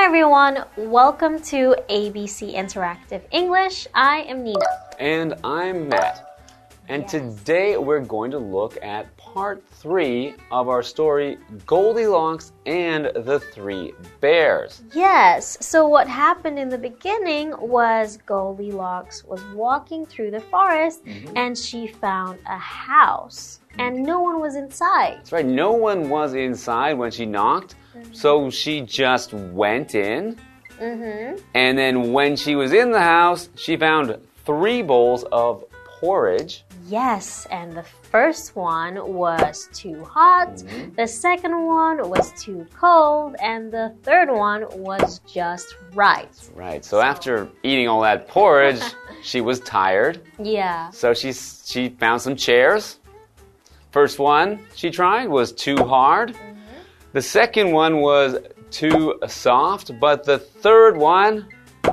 everyone. Welcome to ABC Interactive English. I am Nina. And I'm Matt. And Yes. today we're going to look at part three of our story Goldilocks and the Three Bears. Yes, so what happened in the beginning was Goldilocks was walking through the forest mm-hmm. and she found a house and no one was inside. That's right, no one was inside when she knocked, so she just went in. Mm-hmm. And then when she was in the house, she found three bowls of porridge. Yes, and the first one was too hot, the second one was too cold, and the third one was just right. Right, so after eating all that porridge, she was tired. Yeah. So she she found some chairs. First one she tried was too hard. The second one was too soft, but the third one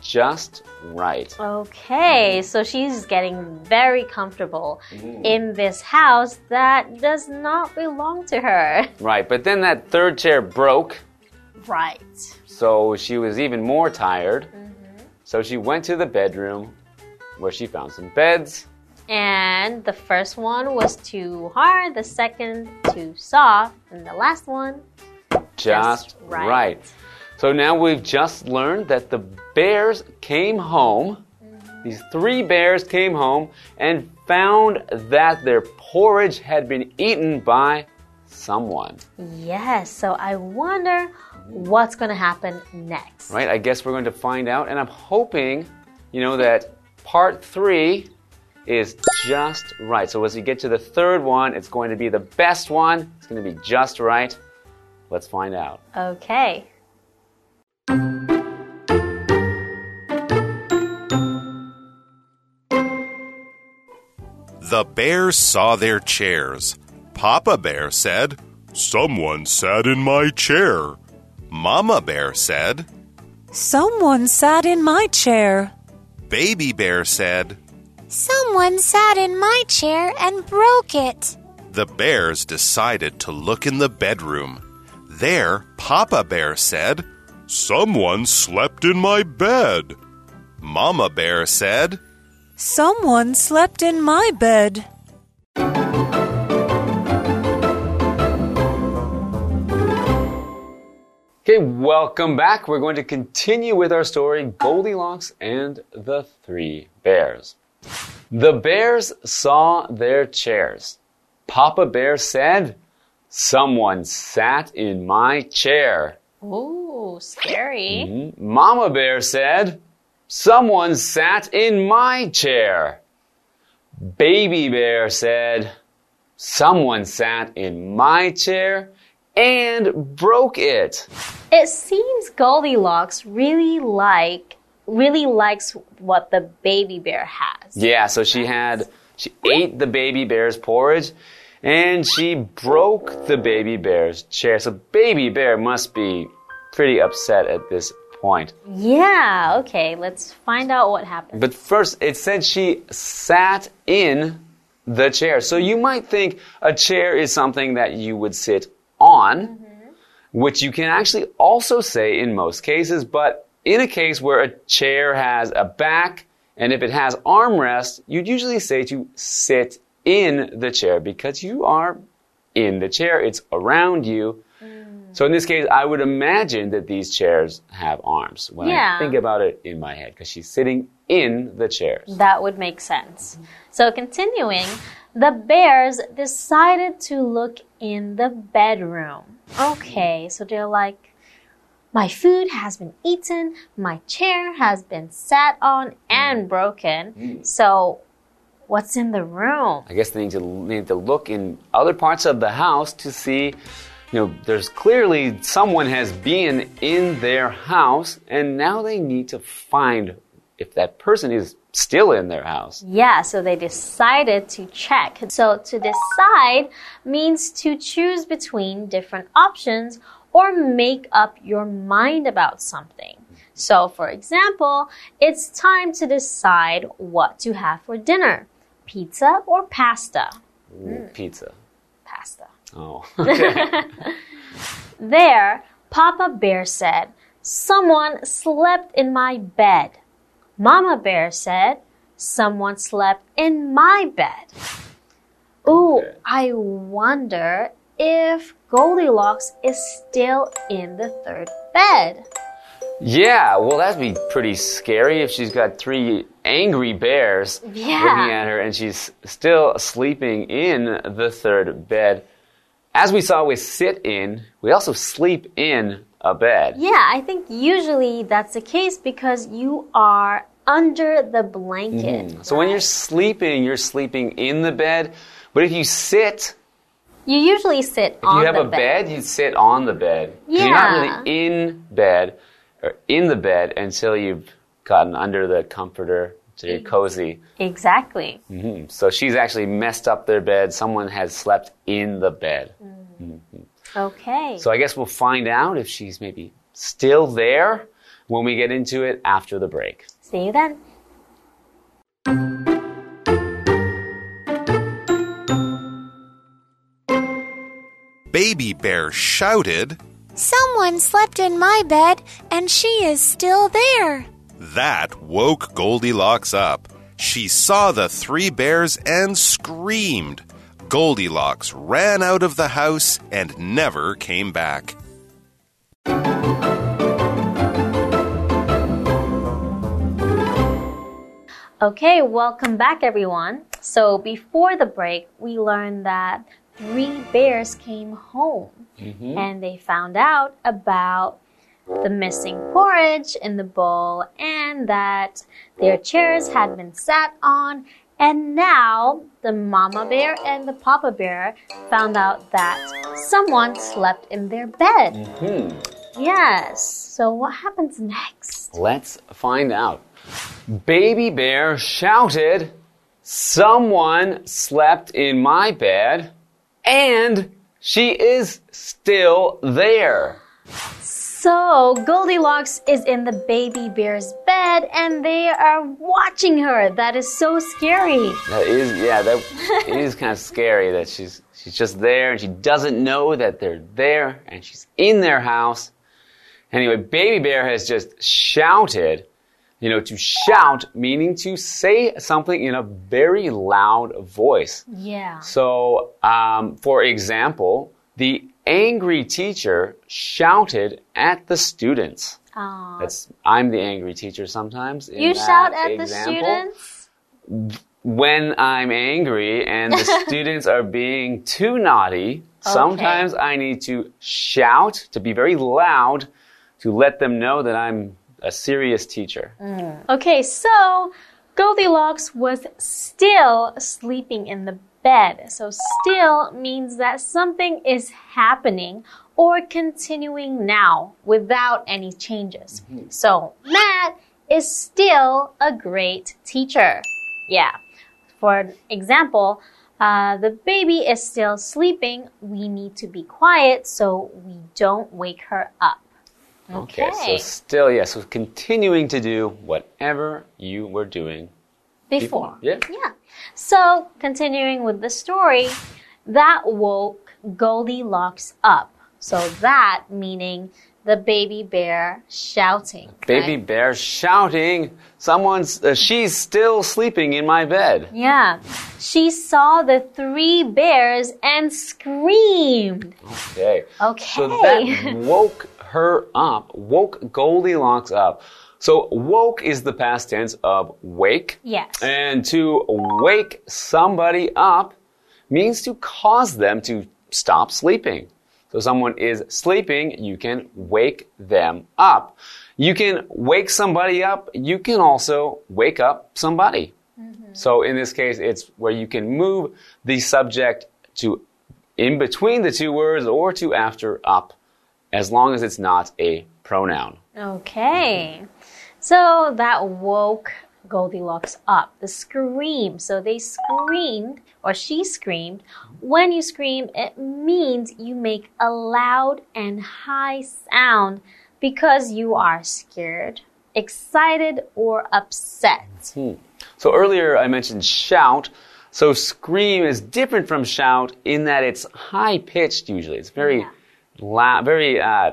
just right. Okay, mm. so she's getting very comfortable mm. in this house that does not belong to her. Right, but then that third chair broke, Right. so she was even more tired. Mm-hmm. So she went to the bedroom where she found some beds. And the first one was too hard, the second too soft, and the last one Just, right. right. So now we've just learned that the bears came home. Mm-hmm. These three bears came home and found that their porridge had been eaten by someone. Yes, so I wonder what's going to happen next. Right? I guess we're going to find out. And I'm hoping, you know, that part three is just right. So as we get to the third one, it's going to be the best one. It's going to be just right. Let's find out. Okay. The bears saw their chairs. Papa Bear said, Someone sat in my chair. Mama Bear said, Someone sat in my chair. Baby Bear said, Someone sat in my chair and broke it. The bears decided to look in the bedroom. There, Papa Bear said, Someone slept in my bed. Mama Bear said, Someone slept in my bed. Okay, welcome back. We're going to continue with our story Goldilocks and the Three Bears. The bears saw their chairs. Papa Bear said, Someone sat in my chair. Ooh, scary. Mm-hmm. Mama Bear said, Someone sat in my chair. Baby Bear said, Someone sat in my chair and broke it. It seems Goldilocks really like really likes what the baby bear has. Yeah, so she had, she ate the baby bear's porridge and she broke the baby bear's chair. So baby bear must be pretty upset at this point. Yeah, okay, let's find out what happened. But first, it said she sat in the chair. So you might think a chair is something that you would sit on, mm-hmm. which you can actually also say in most cases, but in a case where a chair has a back and if it has armrest, you'd usually say to sit in the chair because you are in the chair. It's around you. Mm. So in this case, I would imagine that these chairs have arms when Yeah. I think about it in my head because she's sitting in the chairs. That would make sense. So continuing, the bears decided to look in the bedroom. Okay, so they're like, my food has been eaten, my chair has been sat on and mm. broken. Mm. So, what's in the room? I guess they need to need to look in other parts of the house to see, you know, there's clearly someone has been in their house, and now they need to find if that person is still in their house. Yeah, so they decided to check. So to decide means to choose between different options or make up your mind about something. So for example, it's time to decide what to have for dinner. Pizza or pasta? Ooh, hmm. Pizza. Pasta. Oh. There, Papa Bear said, Someone slept in my bed. Mama Bear said, Someone slept in my bed. Ooh, Okay. I wonder if Goldilocks is still in the third bed. Yeah, well, that'd be pretty scary if she's got three angry bears Yeah. looking at her and she's still sleeping in the third bed. As we saw with sit in, we also sleep in a bed. Yeah, I think usually that's the case because you are under the blanket. Mm-hmm. So when you're sleeping, you're sleeping in the bed. But if you sit, You usually sit if on you have a bed, you sit on the bed. 'Cause You're not really in bed or in the bed until you've gotten under the comforter so you're cozy. Exactly. Hmm. So she's actually messed up their bed. Someone has slept in the bed. Okay. So I guess we'll find out if she's maybe still there when we get into it after the break. See you then. Baby Bear shouted. Someone slept in my bed, and she is still there. That woke Goldilocks up. She saw the three bears and screamed. Goldilocks ran out of the house and never came back. Okay, welcome back, everyone. So, before the break, we learned that three bears came home and they found out about the missing porridge in the bowl and that their chairs had been sat on. And now the mama bear and the papa bear found out that someone slept in their bed. Hmm. Yes. So, what happens next? Let's find out. Baby Bear shouted, Someone slept in my bed, and she is still there. So, Goldilocks is in the baby bear's bed and they are watching her. That is so scary. That is, yeah, that it is kind of scary that she's she's just there and she doesn't know that they're there and she's in their house. Anyway, Baby Bear has just shouted. You know, to shout meaning to say something in a very loud voice. Yeah. So, um, for example, the angry teacher shouted at the students. Aw. That's I'm the angry teacher sometimes. you shout at the students? When I'm angry and the students are being too naughty, okay. sometimes I need to shout to be very loud to let them know that I'm a serious teacher. Okay, so Goldilocks was still sleeping in the bed. So, still means that something is happening or continuing now without any changes. So, Matt is still a great teacher. Yeah. For example, uh, the baby is still sleeping. We need to be quiet so we don't wake her up. Okay, so still, yes, so continuing to do whatever you were doing before. Yeah. Yeah. So, continuing with the story, that woke Goldilocks up. So, that meaning the baby bear shouting. Baby right? bear shouting, someone's, uh, she's still sleeping in my bed. Yeah. She saw the three bears and screamed. Okay. Okay. So that woke her up, woke Goldilocks up. So woke is the past tense of wake. Yes. And to wake somebody up means to cause them to stop sleeping. So someone is sleeping, you can wake them up. You can wake somebody up, you can also wake up somebody. Mm-hmm. So in this case, it's where you can move the subject to in between the two words or to after up, as long as it's not a pronoun. Okay. So that woke Goldilocks up. The scream. So they screamed, or she screamed. When you scream, it means you make a loud and high sound because you are scared, excited, or upset. Hmm. So earlier I mentioned shout. So scream is different from shout in that it's high pitched usually. It's very Yeah. Loud, very uh,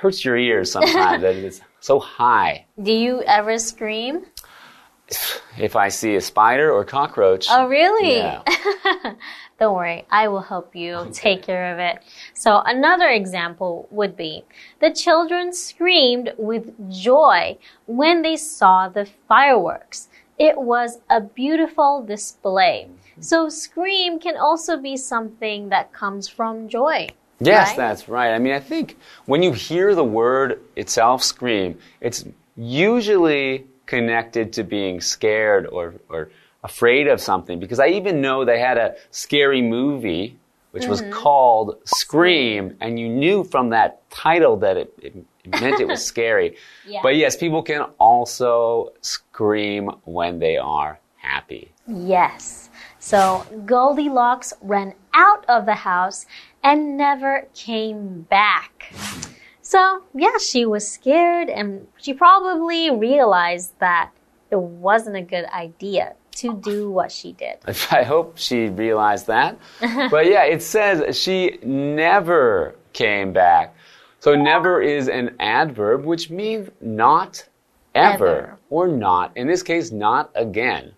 hurts your ears sometimes that it's so high. Do you ever scream? If I see a spider or cockroach. Oh, really? Yeah. Don't worry, I will help you take care of it. So, another example would be the children screamed with joy when they saw the fireworks. It was a beautiful display. So, scream can also be something that comes from joy. Yes, right? that's right. I mean, I think when you hear the word itself, scream, it's usually connected to being scared or, or afraid of something. Because I even know they had a scary movie which was Mm-hmm. called Scream, and you knew from that title that it, it, it meant it was scary. Yeah. But yes, people can also scream when they are happy. Yes. So Goldilocks ran out of the house and never came back. So, yeah, she was scared and she probably realized that it wasn't a good idea to do what she did. I hope she realized that. but yeah, it says she never came back. So never is an adverb, which means not ever, Ever. or not. In this case, not again.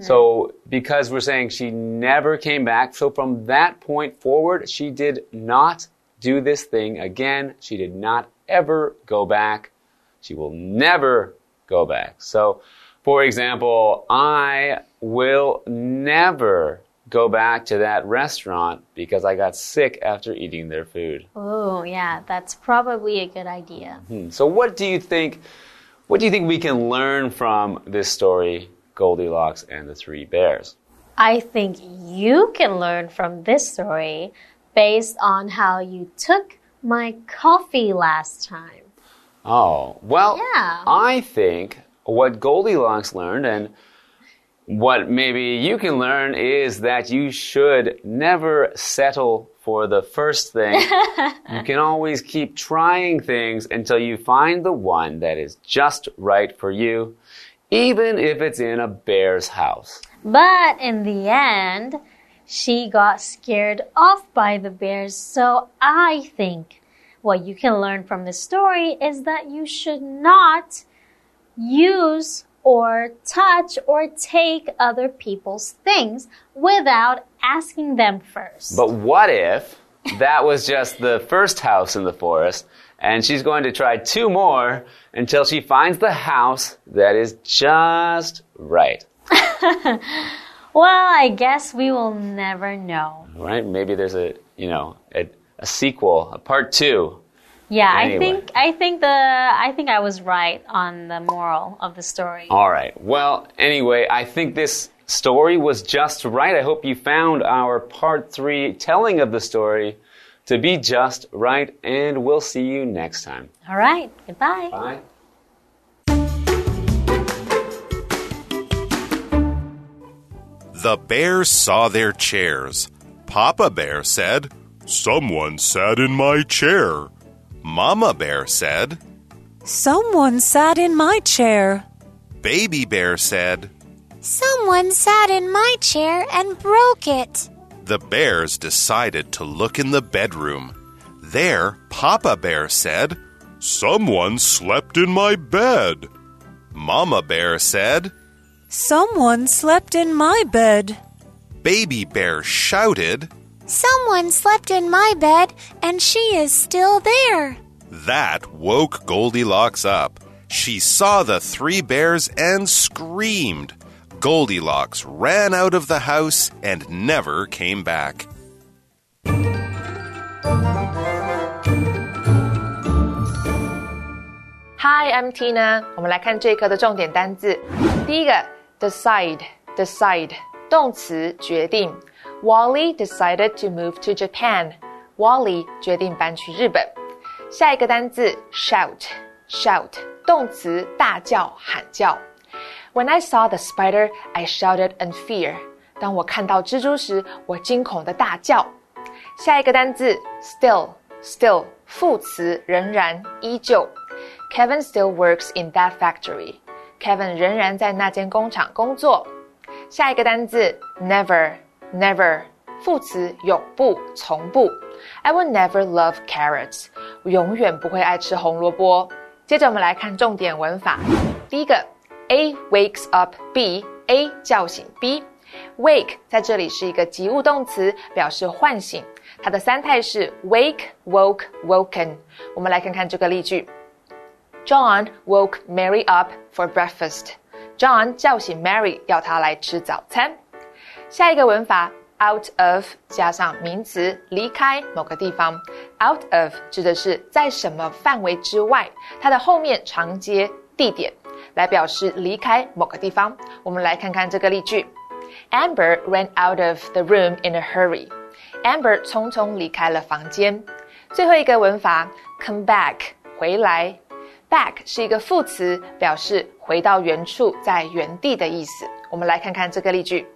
So because we're saying she never came back, so from that point forward, she did not do this thing again. She did not ever go back. She will never go back. So, for example, I will never go back to that restaurant because I got sick after eating their food. Oh, yeah, that's probably a good idea. Hmm. So, what do you think? What do you think we can learn from this story, Goldilocks and the Three Bears? I think you can learn from this story based on how you took my coffee last time. Oh, well, Yeah. I think what Goldilocks learned and what maybe you can learn is that you should never settle for the first thing. you can always keep trying things until you find the one that is just right for you, even if it's in a bear's house. But in the end, she got scared off by the bears. So I think what you can learn from this story is that you should not use or touch or take other people's things without asking them first. But what if that was just the first house in the forest and she's going to try two more until she finds the house that is just right? well, I guess we will never know. Right? Maybe there's a, you know, a, a sequel, a part two. Yeah, Anyway. I think I think the I think I was right on the moral of the story. All right. Well, anyway, I think this story was just right. I hope you found our part three telling of the story to be just right, and we'll see you next time. All right, goodbye. Bye. The bears saw their chairs. Papa Bear said, Someone sat in my chair. Mama Bear said, Someone sat in my chair. Baby Bear said, Someone sat in my chair and broke it. The bears decided to look in the bedroom. There, Papa Bear said, Someone slept in my bed. Mama Bear said, Someone slept in my bed. Baby Bear shouted. Someone slept in my bed and she is still there. That woke Goldilocks up. She saw the three bears and screamed. Goldilocks ran out of the house and never came back. Hi, I'm Tina。我们来看这一课的重点单字。第一个，decide，decide，动词，决定。Wally decided to move to Japan。Wally 决定搬去日本。下一个单字，shout，shout，动词，大叫、喊叫。 When I saw the spider, I shouted in fear。当我看到蜘蛛时，我惊恐的大叫。下一个单字，still，still，副词，仍然，依旧。Kevin still works in that factory. Kevin 仍然在那间工厂工作。下一个单字，never，never， 副词永不、从不。I will never love carrots，我永远不会爱吃红萝卜。接着我们来看重点文法，第一个 A wakes up B，A 叫醒 B。Wake 在这里是一个及物动词，表示唤醒。它的三态是 wake、woke、woken。我们来看看这个例句：John woke Mary up for breakfast。John 叫醒 Mary，要她来吃早餐。下一个文法 out of 加上名词离开某个地方，out of 指的是在什么范围之外，它的后面常接地点来表示离开某个地方。我们来看看这个例句：Amber ran out of the room in a hurry。Amber 匆匆离开了房间。最后一个文法，come back 回来，back 是一个副词，表示回到原处，在原地的意思。我们来看看这个例句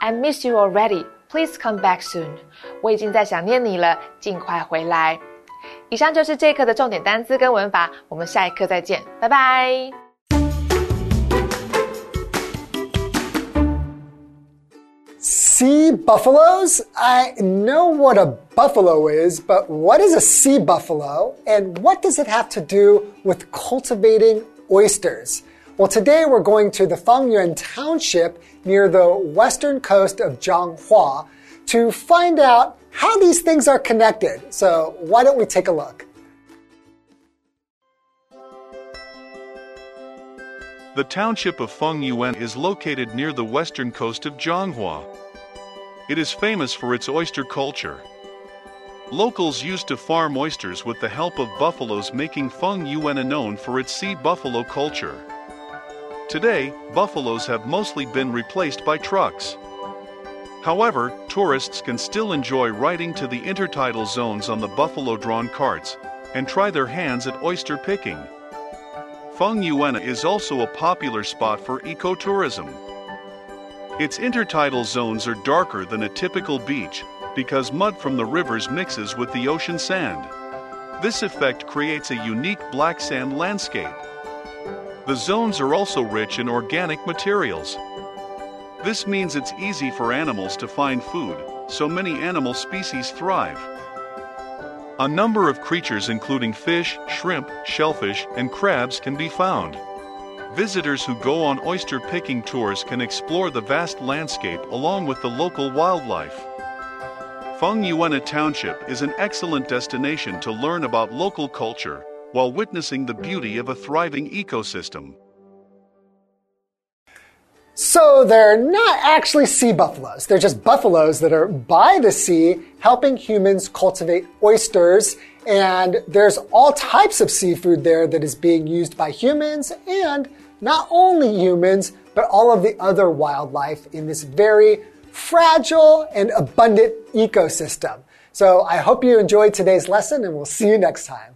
：I miss you already. Please come back soon. 我已经在想念你了，尽快回来。以上就是这一课的重点单词跟文法，我们下一课再见，拜拜。Sea buffaloes? I know what a buffalo is, but what is a sea buffalo and what does it have to do with cultivating oysters? Well, today we're going to the Fangyuan township near the western coast of Zhanghua to find out how these things are connected. So, why don't we take a look? The township of Fengyuan is located near the western coast of Zhanghua. It is famous for its oyster culture. Locals used to farm oysters with the help of buffaloes, making Fengyuan known for its sea buffalo culture. Today, buffaloes have mostly been replaced by trucks. However, tourists can still enjoy riding to the intertidal zones on the buffalo drawn carts and try their hands at oyster picking. Fengyuan is also a popular spot for ecotourism. Its intertidal zones are darker than a typical beach because mud from the rivers mixes with the ocean sand. This effect creates a unique black sand landscape. The zones are also rich in organic materials. This means it's easy for animals to find food, so many animal species thrive. A number of creatures, including fish, shrimp, shellfish, and crabs, can be found. Visitors who go on oyster picking tours can explore the vast landscape along with the local wildlife. Fengyuana Township is an excellent destination to learn about local culture while witnessing the beauty of a thriving ecosystem. So they're not actually sea buffaloes. They're just buffaloes that are by the sea helping humans cultivate oysters. And there's all types of seafood there that is being used by humans and not only humans, but all of the other wildlife in this very fragile and abundant ecosystem. So I hope you enjoyed today's lesson and we'll see you next time.